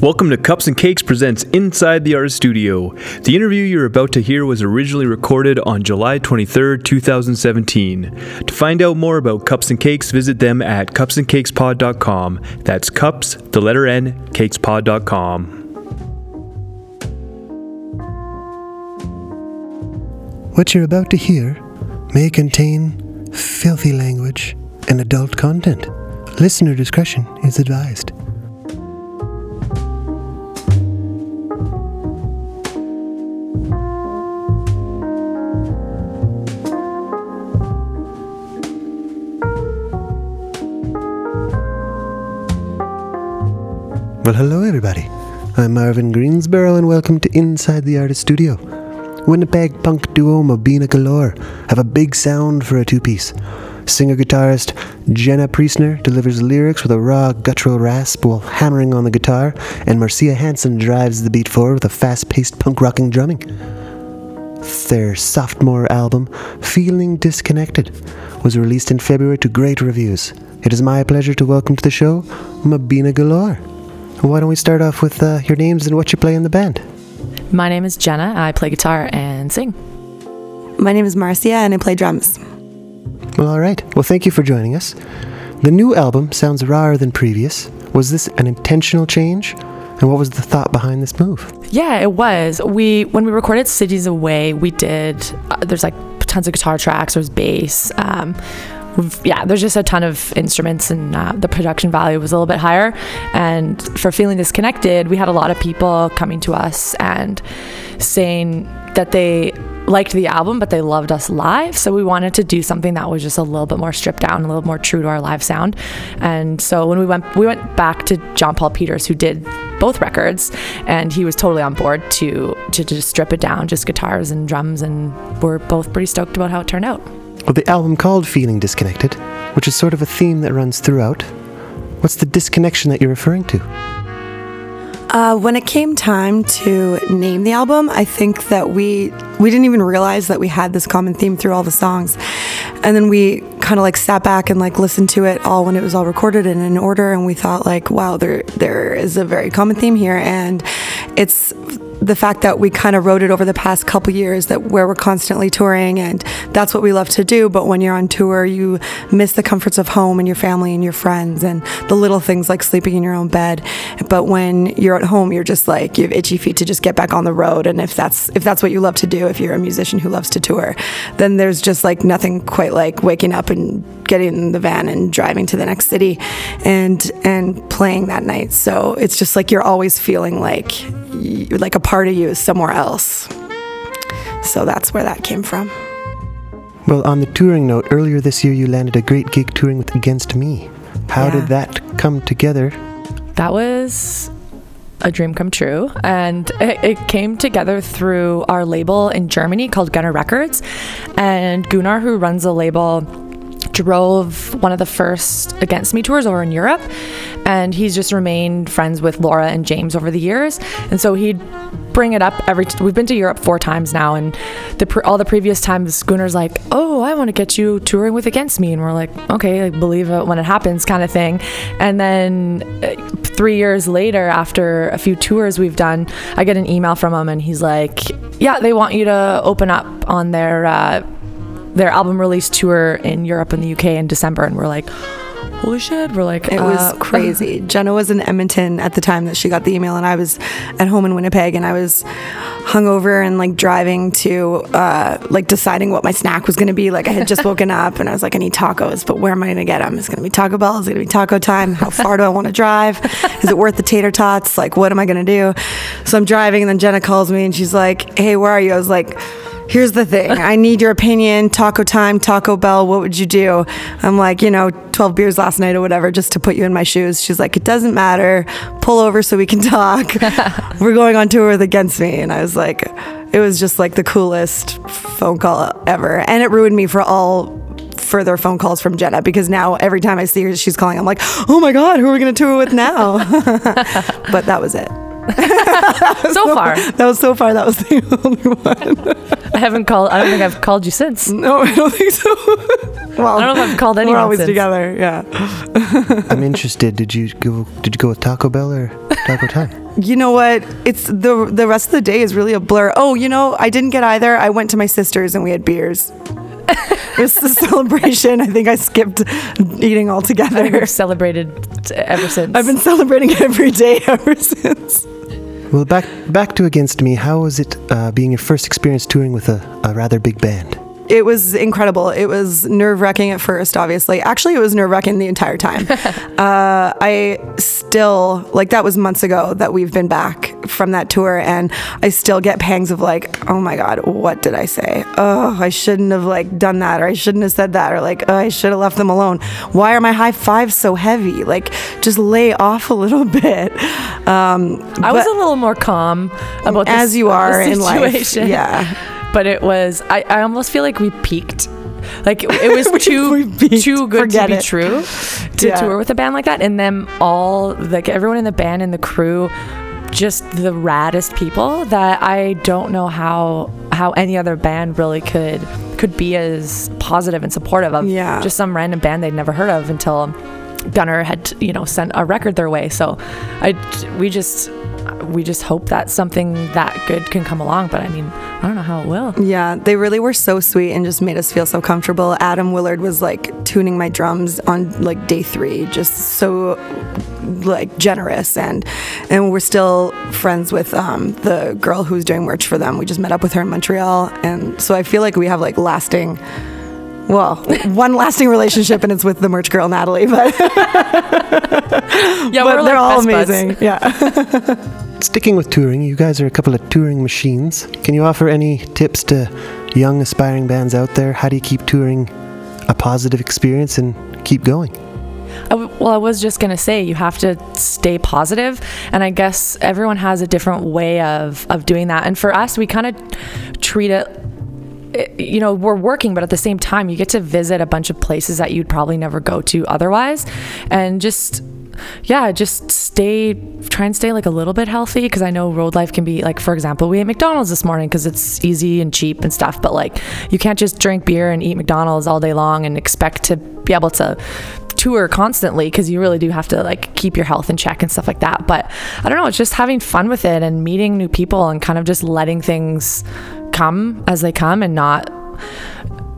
Welcome to Cups and Cakes presents Inside the Artist Studio. The interview you're about to hear was originally recorded on July 23, 2017. To find out more about Cups and Cakes, visit them at cupsandcakespod.com. That's cups, the letter N, cakespod.com. What you're about to hear may contain filthy language and adult content. Listener discretion is advised. Well, hello, everybody. I'm Marvin Greensboro, and welcome to Inside the Artist Studio. Winnipeg punk duo Mobina Galore have a big sound for a two piece. Singer guitarist Jenna Priestner delivers lyrics with a raw guttural rasp while hammering on the guitar, and Marcia Hansen drives the beat forward with a fast paced punk rocking drumming. Their sophomore album, Feeling Disconnected, was released in February to great reviews. It is my pleasure to welcome to the show Mobina Galore. Why don't we start off with uh, your names and what you play in the band? My name is Jenna. I play guitar and sing. My name is Marcia and I play drums. Well, all right. Well, thank you for joining us. The new album sounds rawer than previous. Was this an intentional change? And what was the thought behind this move? Yeah, it was. We when we recorded Cities Away, we did. Uh, there's like tons of guitar tracks. There's bass. Um, we've- yeah, there's just a ton of instruments, and uh, the production value was a little bit higher. And for feeling disconnected, we had a lot of people coming to us and saying that they liked the album, but they loved us live. So we wanted to do something that was just a little bit more stripped down, a little more true to our live sound. And so when we went, we went back to John Paul Peters, who did both records, and he was totally on board to to just strip it down, just guitars and drums, and we're both pretty stoked about how it turned out. Well, the album called Feeling Disconnected, which is sort of a theme that runs throughout. What's the disconnection that you're referring to? Uh, when it came time to name the album, I think that we we didn't even realize that we had this common theme through all the songs, and then we kind of like sat back and like listened to it all when it was all recorded and in order, and we thought like, wow, there there is a very common theme here, and it's the fact that we kind of wrote it over the past couple years that where we're constantly touring and that's what we love to do but when you're on tour you miss the comforts of home and your family and your friends and the little things like sleeping in your own bed. But when you're at home you're just like you have itchy feet to just get back on the road. And if that's if that's what you love to do if you're a musician who loves to tour then there's just like nothing quite like waking up and getting in the van and driving to the next city and and playing that night. So it's just like you're always feeling like like a part of you is somewhere else so that's where that came from Well, on the touring note, earlier this year you landed a great gig touring with Against Me. How Yeah. did that come together? That was a dream come true. And it, it came together through our label in Germany called Gunnar Records. And Gunnar, who runs the label, drove one of the first Against Me tours over in Europe. And he's just remained friends with Laura and James over the years. And so he'd bring it up every t- we've been to Europe four times now and the pre- all the previous times Gunnar's like oh I want to get you touring with Against Me and we're like okay like believe it when it happens kind of thing and then uh, three years later after a few tours we've done I get an email from him and he's like yeah they want you to open up on their uh, their album release tour in Europe and the UK in December and we're like holy shit we're like It was uh, crazy. Jenna was in Edmonton at the time that she got the email, and I was at home in Winnipeg, and I was hungover and like driving to uh, like deciding what my snack was going to be. Like I had just woken up, and I was like, I need tacos, but where am I going to get them? Is it going to be Taco Bell? Is it going to be taco time? How far do I want to drive? Is it worth the tater tots? Like, what am I going to do? So I'm driving, and then Jenna calls me, and she's like, Hey, where are you? I was like. Here's the thing. I need your opinion. Taco time, Taco Bell. What would you do? I'm like, you know, 12 beers last night or whatever, just to put you in my shoes. She's like, it doesn't matter. Pull over so we can talk. We're going on tour with Against Me. And I was like, it was just like the coolest phone call ever. And it ruined me for all further phone calls from Jenna because now every time I see her, she's calling. I'm like, oh my God, who are we going to tour with now? but that was it. so far, That was so far. That was the only one. I haven't called. I don't think I've called you since. No, I don't think so. well, I don't know if I've called anyone. we're always since. together. Yeah. I'm interested. Did you go? Did you go with Taco Bell or Taco Time? You know what? It's the the rest of the day is really a blur. Oh, you know, I didn't get either. I went to my sister's and we had beers. It was a celebration. I think I skipped eating altogether. I've celebrated ever since. I've been celebrating every day ever since. Well, back back to Against Me. How was it uh, being your first experience touring with a, a rather big band? It was incredible. It was nerve wracking at first, obviously. Actually, it was nerve wracking the entire time. uh, I still, like, that was months ago that we've been back from that tour, and I still get pangs of, like, oh my God, what did I say? Oh, I shouldn't have, like, done that, or I shouldn't have said that, or, like, oh, I should have left them alone. Why are my high fives so heavy? Like, just lay off a little bit. Um, I was a little more calm about this, as you are in life. Yeah. but it was. I, I almost feel like we peaked. Like it was We- too we too good Forget to be it. true to Yeah. tour with a band like that, and then all like everyone in the band and the crew, just the raddest people that I don't know how how any other band really could could be as positive and supportive of Yeah. just some random band they'd never heard of until Gunner had you know sent a record their way. So I we just we just hope that something that good can come along. But I mean I don't know how it will. Yeah, they really were so sweet and just made us feel so comfortable. Atom Willard was like tuning my drums on like day three, just so like generous and and we're still friends with um, the girl who's doing merch for them. We just met up with her in Montreal, and so I feel like we have like lasting. Well, one lasting relationship, and it's with the merch girl Natalie. But, Yeah, but we're they're like all best buds. amazing. Yeah. Sticking with touring, you guys are a couple of touring machines. Can you offer any tips to young aspiring bands out there? How do you keep touring a positive experience and keep going? I w- well, I was just gonna say you have to stay positive, and I guess everyone has a different way of of doing that. And for us, we kind of treat it. It- You know, we're working, but at the same time, you get to visit a bunch of places that you'd probably never go to otherwise, and just yeah, just stay, try and stay like a little bit healthy because I know road life can be like, for example, we ate McDonald's this morning because it's easy and cheap and stuff, but like you can't just drink beer and eat McDonald's all day long and expect to be able to tour constantly because you really do have to like keep your health in check and stuff like that. But I don't know, it's just having fun with it and meeting new people and kind of just letting things come as they come and not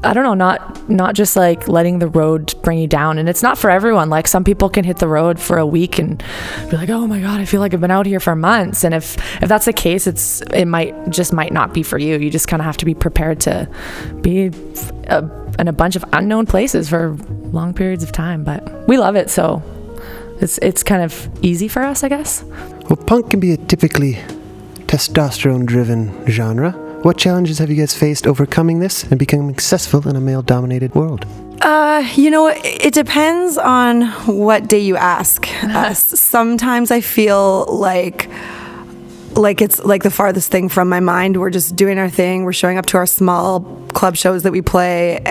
I don't know, not not just like letting the road bring you down. And it's not for everyone. Like some people can hit the road for a week and be like, "Oh my god, I feel like I've been out here for months." And if if that's the case, it's it might just might not be for you. You just kind of have to be prepared to be a, in a bunch of unknown places for long periods of time. But we love it, so it's it's kind of easy for us, I guess. Well, punk can be a typically testosterone driven genre. What challenges have you guys faced overcoming this and becoming successful in a male dominated world? Uh, you know, it, depends on what day you ask us. Sometimes I feel like like it's like the farthest thing from my mind. We're just doing our thing. We're showing up to our small club shows that we play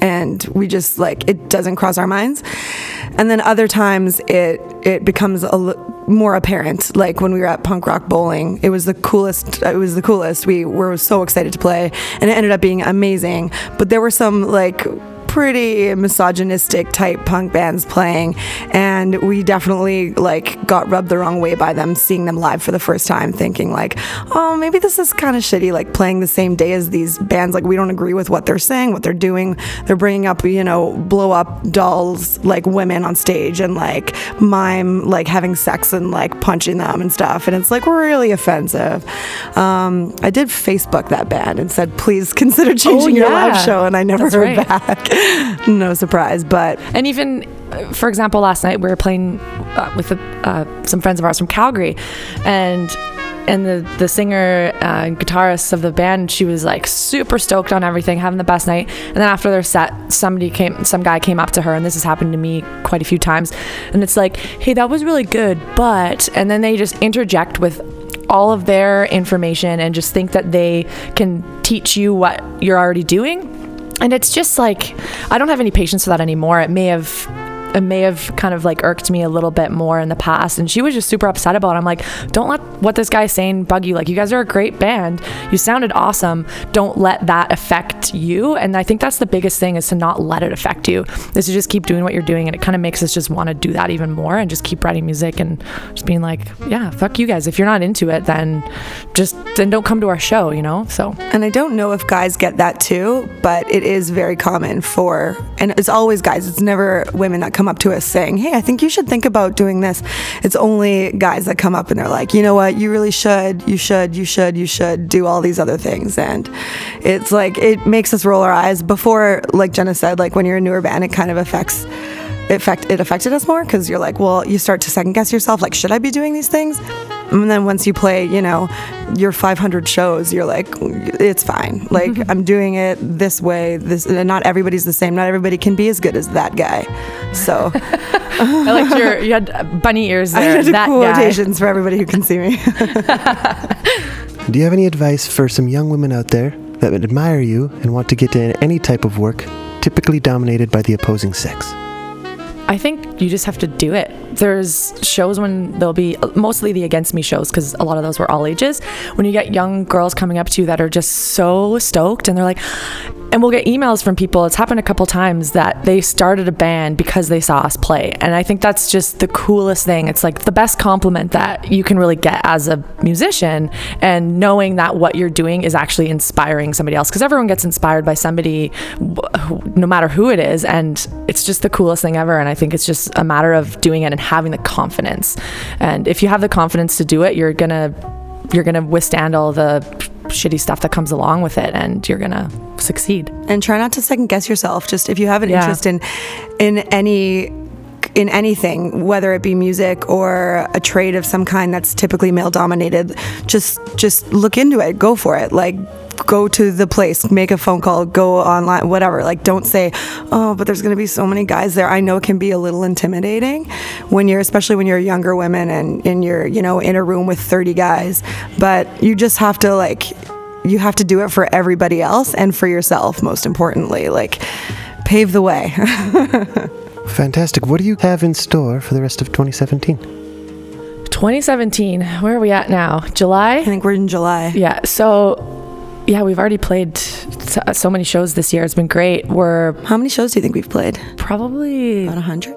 and we just like it doesn't cross our minds. And then other times it it becomes a more apparent. Like when we were at punk rock bowling it was the coolest it was the coolest. We were so excited to play and it ended up being amazing. But there were some like pretty misogynistic type punk bands playing and we definitely like got rubbed the wrong way by them seeing them live for the first time thinking like oh maybe this is kind of shitty like playing the same day as these bands. Like we don't agree with what they're saying what they're doing. They're bringing up you know blow up dolls like women on stage and like mime like having sex and like punching them and stuff. And it's like really offensive. Um, i did facebook that band and said please consider changing your live show and i never That's heard right. back. No surprise but And even, for example, last night we were playing uh, with uh, some friends of ours from Calgary, and and the the singer uh, and guitarist of the band, she was like super stoked on everything, having the best night. And then after their set, somebody came, some guy came up to her, and this has happened to me quite a few times, and it's like, hey, that was really good, but, and then they just interject with all of their information and just think that they can teach you what you're already doing and it's just like I don't have any patience for that anymore. It may have it may have kind of like irked me a little bit more in the past. And she was just super upset about it. I'm like, don't let what this guy's saying bug you. Like, you guys are a great band. You sounded awesome. Don't let that affect you. And I think that's the biggest thing is to not let it affect you, is to just keep doing what you're doing. And it kind of makes us just want to do that even more and just keep writing music and just being like, yeah, fuck you guys. If you're not into it, then just, then don't come to our show, you know? So, And I don't know if guys get that too, but it is very common for, and it's always guys, it's never women that come up to us saying, Hey, I think you should think about doing this. It's only guys that come up and they're like, You know what? You really should, you should, you should, you should do all these other things. And it's like, it makes us roll our eyes. Before, like Jenna said, like when you're a newer band, it kind of affects it affect it affected us more because you're like, well, you start to second guess yourself, like, should I be doing these things? And then once you play, you know, your 500 shows, you're like, it's fine. Mm-hmm. Like I'm doing it this way. This and not everybody's the same. Not everybody can be as good as that guy. So I liked your, you had bunny ears I there. did that guy. quotations for everybody who can see me. Do you have any advice for some young women out there that admire you and want to get into any type of work typically dominated by the opposing sex? I think you just have to do it. There's shows when there'll be mostly the against me shows because a lot of those were all ages. When you get young girls coming up to you that are just so stoked and they're like, and we'll get emails from people. It's happened a couple times that they started a band because they saw us play. And I think that's just the coolest thing. It's like the best compliment that you can really get as a musician and knowing that what you're doing is actually inspiring somebody else because everyone gets inspired by somebody no matter who it is and it's just the coolest thing ever and I think it's just a matter of doing it and having the confidence. And if you have the confidence to do it, you're going to you're going to withstand all the shitty stuff that comes along with it and you're to succeed. and try not to second guess yourself. Just if you have an Yeah. interest in in any in anything, whether it be music or a trade of some kind that's typically male dominated, just just look into it. Go for it. Like go to the place, make a phone call, go online, whatever. Like don't say, "Oh, but there's going to be so many guys there." I know it can be a little intimidating when you're especially when you're younger women and and you're, you know, in a room with 30 guys, but you just have to like you have to do it for everybody else and for yourself most importantly like pave the way Fantastic. What do you have in store for the rest of 2017? 2017, where are we at now? July? i think we're in july Yeah. So, yeah, we've already played so, many shows this year. It's been great. We're how many shows do you think we've played probably about 100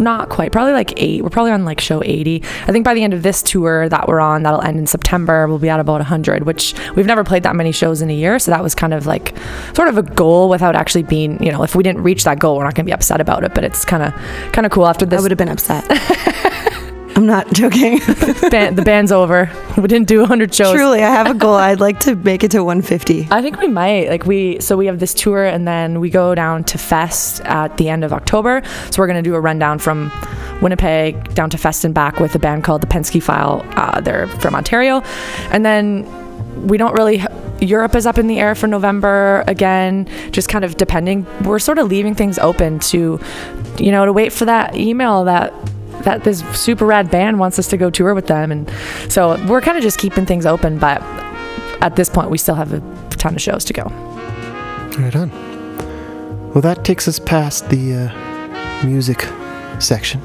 not quite, probably like eight. We're probably on like show 80. I think by the end of this tour that we're on, that'll end in September, we'll be at about 100, which we've never played that many shows in a year. So that was kind of like sort of a goal without actually being, you know, if we didn't reach that goal, we're not going to be upset about it. But it's kind of kind of cool after this. i would have been upset i'm not joking band, the band's over. We didn't do 100 shows. truly i have a goal i'd like to make it to 150 I think we might. Like we so we have this tour and then we go down to Fest at the end of October. So we're gonna do a rundown from Winnipeg down to Fest and back with a band called the Penske File. Uh, they're from Ontario, and then we don't really. Europe is up in the air for November again, just kind of depending. We're sort of leaving things open to, you know, to wait for that email that that this super rad band wants us to go tour with them, and so we're kind of just keeping things open. But at this point, we still have a ton of shows to go. Right on. Well, that takes us past the uh, music section.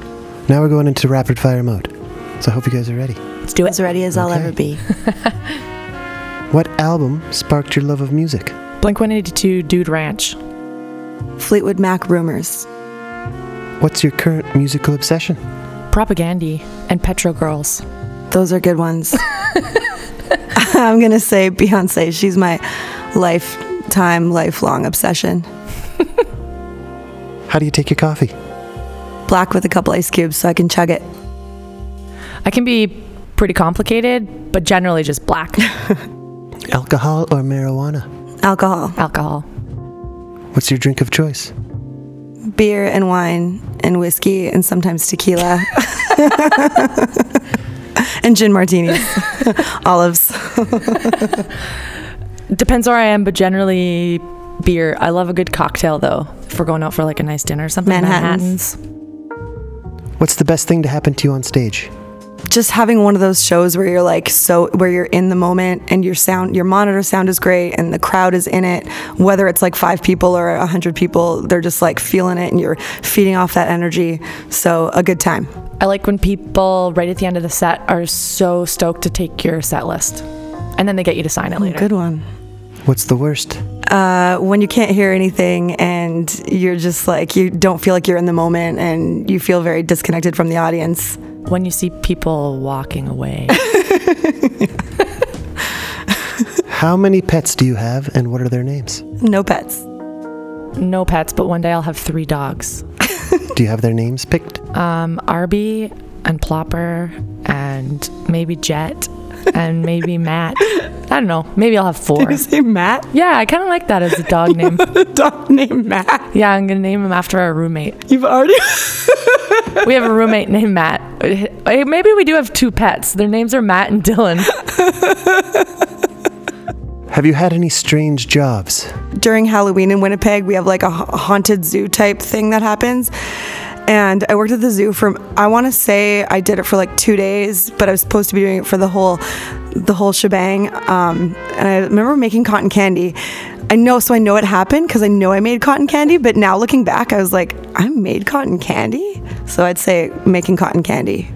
Now we're going into rapid fire mode. So I hope you guys are ready. Let's do it. as ready as i'll ever be What album sparked your love of music? Blink 182 Dude Ranch. fleetwood mac rumors What's your current musical obsession? Propagandhi and Petrol Girls. those are good ones i'm gonna say beyonce she's my lifetime lifelong obsession How do you take your coffee? black with a couple ice cubes so i can chug it I can be pretty complicated, but generally just black Alcohol or marijuana? alcohol alcohol. What's your drink of choice? Beer and wine and whiskey and sometimes tequila and gin martinis olives Depends where I am, but generally beer. I love a good cocktail though. If we're going out for like a nice dinner or something. Manhattans. What's the best thing to happen to you on stage? Just having one of those shows where you're like so where you're in the moment and your sound your monitor sound is great and the crowd is in it whether it's like five people or a hundred people they're just like feeling it and you're feeding off that energy so a good time I like when people right at the end of the set are so stoked to take your set list, and then they get you to sign it later. good one What's the worst? uh, when you can't hear anything and you're just like you don't feel like you're in the moment and you feel very disconnected from the audience When you see people walking away. How many pets do you have and what are their names? no pets no pets, but one day I'll have three dogs. Do you have their names picked? Um, Arby and Plopper and maybe Jet and maybe Matt. I don't know. Maybe I'll have four. Did you say matt Yeah, I kind of like that as a dog name. dog named matt Yeah, I'm gonna name him after our roommate. you've already We have a roommate named Matt. Eh, Maybe we do have two pets. Their names are Matt and Dylan. Have you had any strange jobs? during Halloween in Winnipeg, we have like a haunted zoo type thing that happens. And I worked at the zoo for I want to say I did it for like two days, but I was supposed to be doing it for the whole the whole shebang. Um, and I remember making cotton candy. I know, so I know it happened because I know I made cotton candy. But now looking back, I was like, I made cotton candy. So I'd say making cotton candy.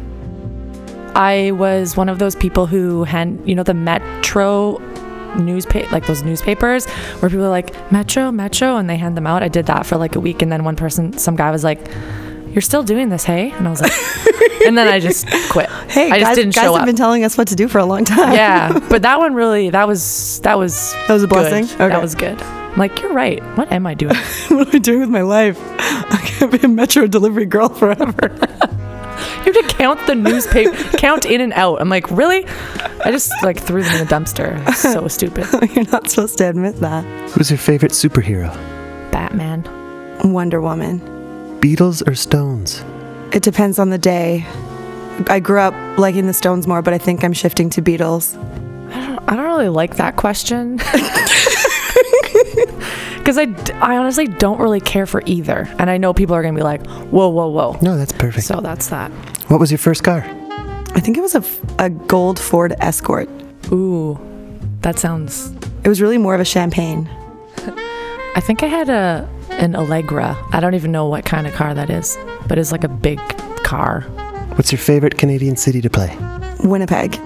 I was one of those people who hand, you know, the Metro newspaper, like those newspapers where people are like, Metro, Metro, and they hand them out. I did that for like a week. And then one person, some guy was like, You're still doing this, hey? And I was like, And then I just quit. Hey, I just guys, didn't guys show have up. been telling us what to do for a long time. yeah. But that one really, that was, that was, That was a blessing? Okay. That was good. I'm like, You're right. What am I doing? what am I doing with my life? I can't be a Metro delivery girl forever. You have to count the newspaper, count in and out. I'm like, really? I just like threw them in the dumpster. So stupid. You're not supposed to admit that. Who's your favorite superhero? Batman. Wonder Woman. Beatles or Stones? It depends on the day. I grew up liking the Stones more, but I think I'm shifting to Beatles. I don't I don't really like that question. Because I, I honestly don't really care for either. And I know people are going to be like, whoa, whoa, whoa. No, that's perfect. So that's that. What was your first car? I think it was a, a gold Ford Escort. Ooh, that sounds. It was really more of a champagne. I think I had a an Allegra. I don't even know what kind of car that is, but it's like a big car. What's your favorite Canadian city to play? Winnipeg.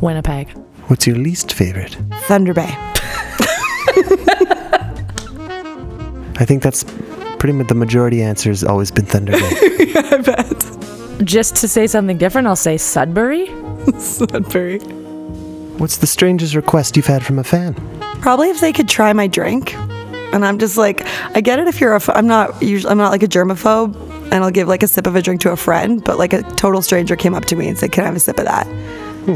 Winnipeg. What's your least favorite? Thunder Bay. I think that's pretty much the majority answer has always been Thunder Bay. I bet. Just to say something different, I'll say Sudbury. Sudbury. What's the strangest request you've had from a fan? Probably if they could try my drink. And I'm just like, I get it if you're a, f- I'm not usually, I'm not like a germaphobe and I'll give like a sip of a drink to a friend, but like a total stranger came up to me and said, can I have a sip of that?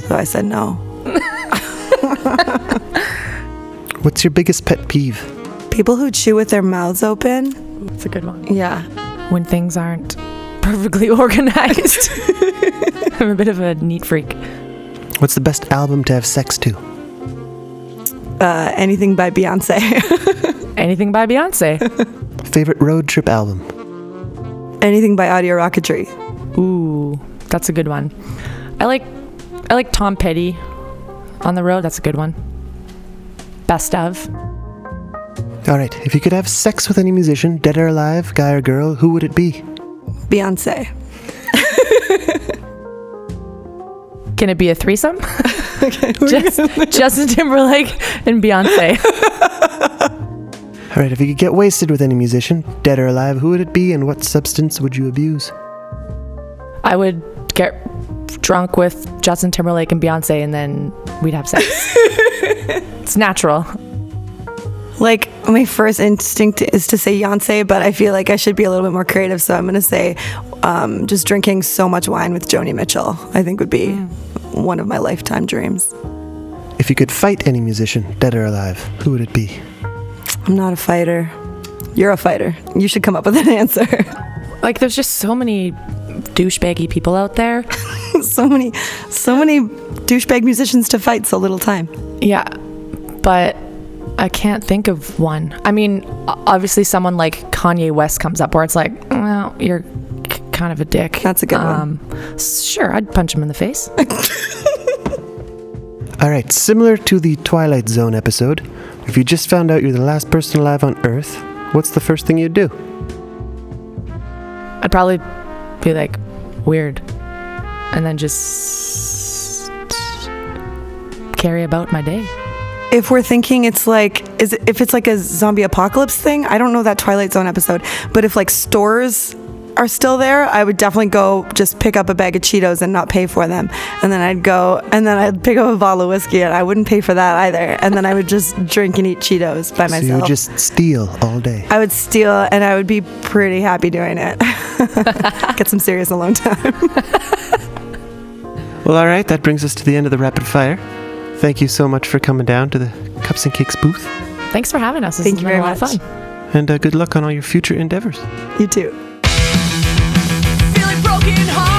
So I said no. What's your biggest pet peeve? People who chew with their mouths open. It's a good one. Yeah. When things aren't perfectly organized. I'm a bit of a neat freak. What's the best album to have sex to? Uh, anything by Beyonce. Anything by Beyonce. Favorite road trip album? anything by Audio Rocketry. Ooh, that's a good one. I like I like Tom Petty on the road. That's a good one. Best of. All right, if you could have sex with any musician, dead or alive, guy or girl, who would it be? Beyonce. Can it be a threesome? Just, Justin Timberlake and Beyonce. All right, if you could get wasted with any musician, dead or alive, who would it be and what substance would you abuse? I would get drunk with Justin Timberlake and Beyonce, and then we'd have sex. it's natural. Like my first instinct is to say Beyonce, but I feel like I should be a little bit more creative, so I'm gonna say um, just drinking so much wine with Joni Mitchell. I think would be one of my lifetime dreams. If you could fight any musician, dead or alive, who would it be? I'm not a fighter. You're a fighter. You should come up with an answer. Like, there's just so many douchebaggy people out there. so many, so many douchebag musicians to fight so little time. Yeah, but I can't think of one. I mean, obviously, someone like Kanye West comes up where it's like, well, you're kind kind of a dick. That's a good one. um, s- Sure, I'd punch him in the face. All right, similar to the Twilight Zone episode, if you just found out you're the last person alive on Earth, what's the first thing you'd do? I'd probably be like, weird. And then just carry about my day. if we're thinking it's like is it, if it's like a zombie apocalypse thing i don't know that twilight zone episode but if like stores are still there i would definitely go just pick up a bag of cheetos and not pay for them and then i'd go and then i'd pick up a bottle of whiskey and i wouldn't pay for that either and then i would just drink and eat cheetos by myself. So you would just steal all day. i would steal and i would be pretty happy doing it get some serious alone time Well, all right, that brings us to the end of the rapid fire. Thank you so much for coming down to the Cups and Cakes booth, Thanks for having us. This Thank has you been a very lot of much. fun. and uh, good luck on all your future endeavors. you too Feeling broken hearted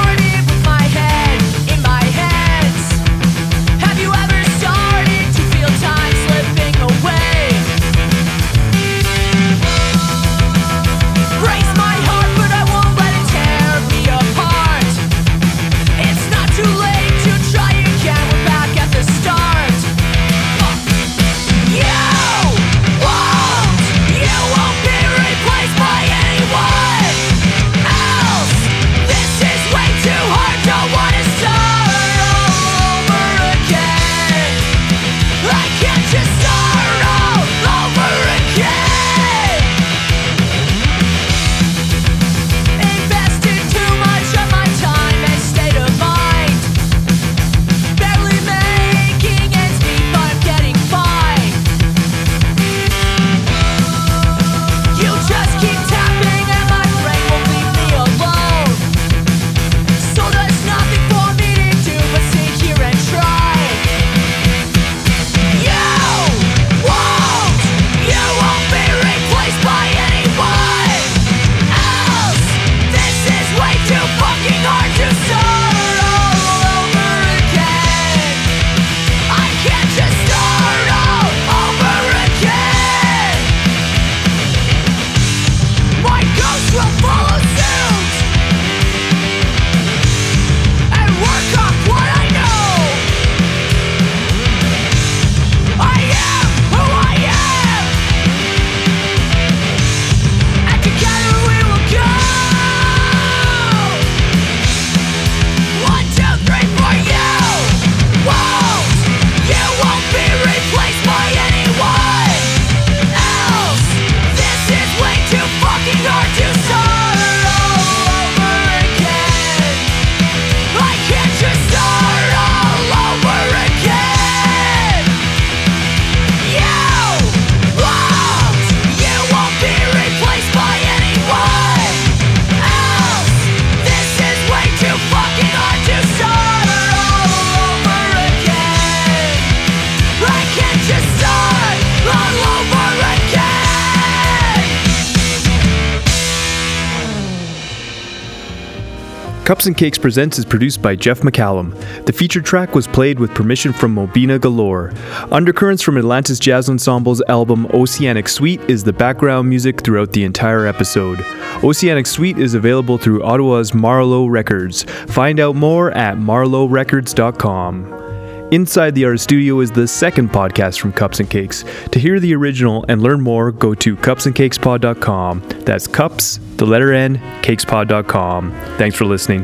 Cups and Cakes Presents is produced by Jeff McCallum. The featured track was played with permission from Mobina Galore. Undercurrents from Atlantis Jazz Ensemble's album Oceanic Suite is the background music throughout the entire episode. Oceanic Suite is available through Ottawa's Marlowe Records. Find out more at marlowerecords.com. Inside the Art Studio is the second podcast from Cups and Cakes. To hear the original and learn more, go to cupsandcakespod.com. That's cups, the letter N, cakespod.com. Thanks for listening.